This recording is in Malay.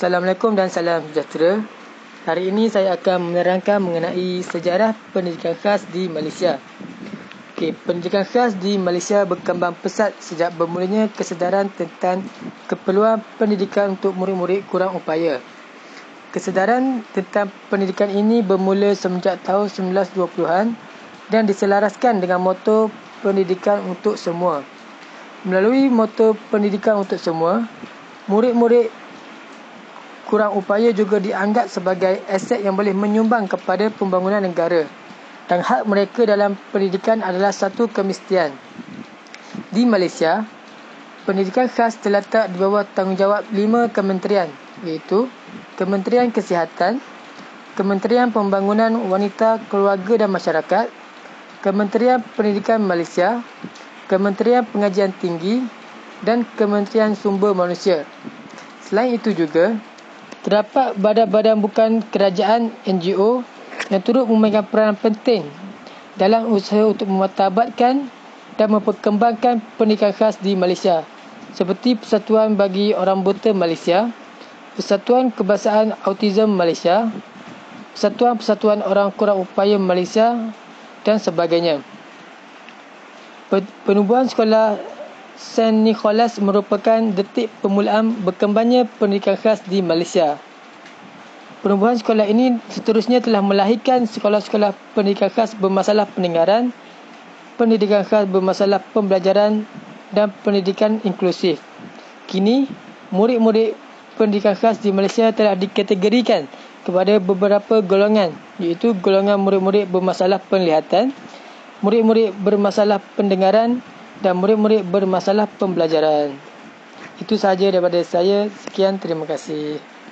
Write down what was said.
Assalamualaikum dan salam sejahtera. Hari ini saya akan menerangkan mengenai sejarah pendidikan khas di Malaysia. Okey, pendidikan khas di Malaysia berkembang pesat sejak bermulanya kesedaran tentang keperluan pendidikan untuk murid-murid kurang upaya. Kesedaran tentang pendidikan ini bermula semenjak tahun 1920-an dan diselaraskan dengan moto pendidikan untuk semua. Melalui moto pendidikan untuk semua, murid-murid kurang upaya juga dianggap sebagai aset yang boleh menyumbang kepada pembangunan negara dan hak mereka dalam pendidikan adalah satu kemestian. Di Malaysia, pendidikan khas terletak di bawah tanggungjawab lima kementerian iaitu Kementerian Kesihatan, Kementerian Pembangunan Wanita, Keluarga dan Masyarakat, Kementerian Pendidikan Malaysia, Kementerian Pengajian Tinggi dan Kementerian Sumber Manusia. Selain itu juga, terdapat badan-badan bukan kerajaan NGO yang turut memegang peranan penting dalam usaha untuk mematabatkan dan memperkembangkan pendidikan khas di Malaysia seperti Persatuan bagi Orang Buta Malaysia, Persatuan Kebahasaan Autism Malaysia, Persatuan-Persatuan Orang Kurang Upaya Malaysia dan sebagainya. Penubuhan sekolah St. Nicholas merupakan detik permulaan berkembangnya pendidikan khas di Malaysia. Penubuhan sekolah ini seterusnya telah melahirkan sekolah-sekolah pendidikan khas bermasalah pendengaran, pendidikan khas bermasalah pembelajaran dan pendidikan inklusif. Kini, murid-murid pendidikan khas di Malaysia telah dikategorikan kepada beberapa golongan iaitu golongan murid-murid bermasalah penglihatan, murid-murid bermasalah pendengaran dan murid-murid bermasalah pembelajaran. Itu sahaja daripada saya. Sekian, terima kasih.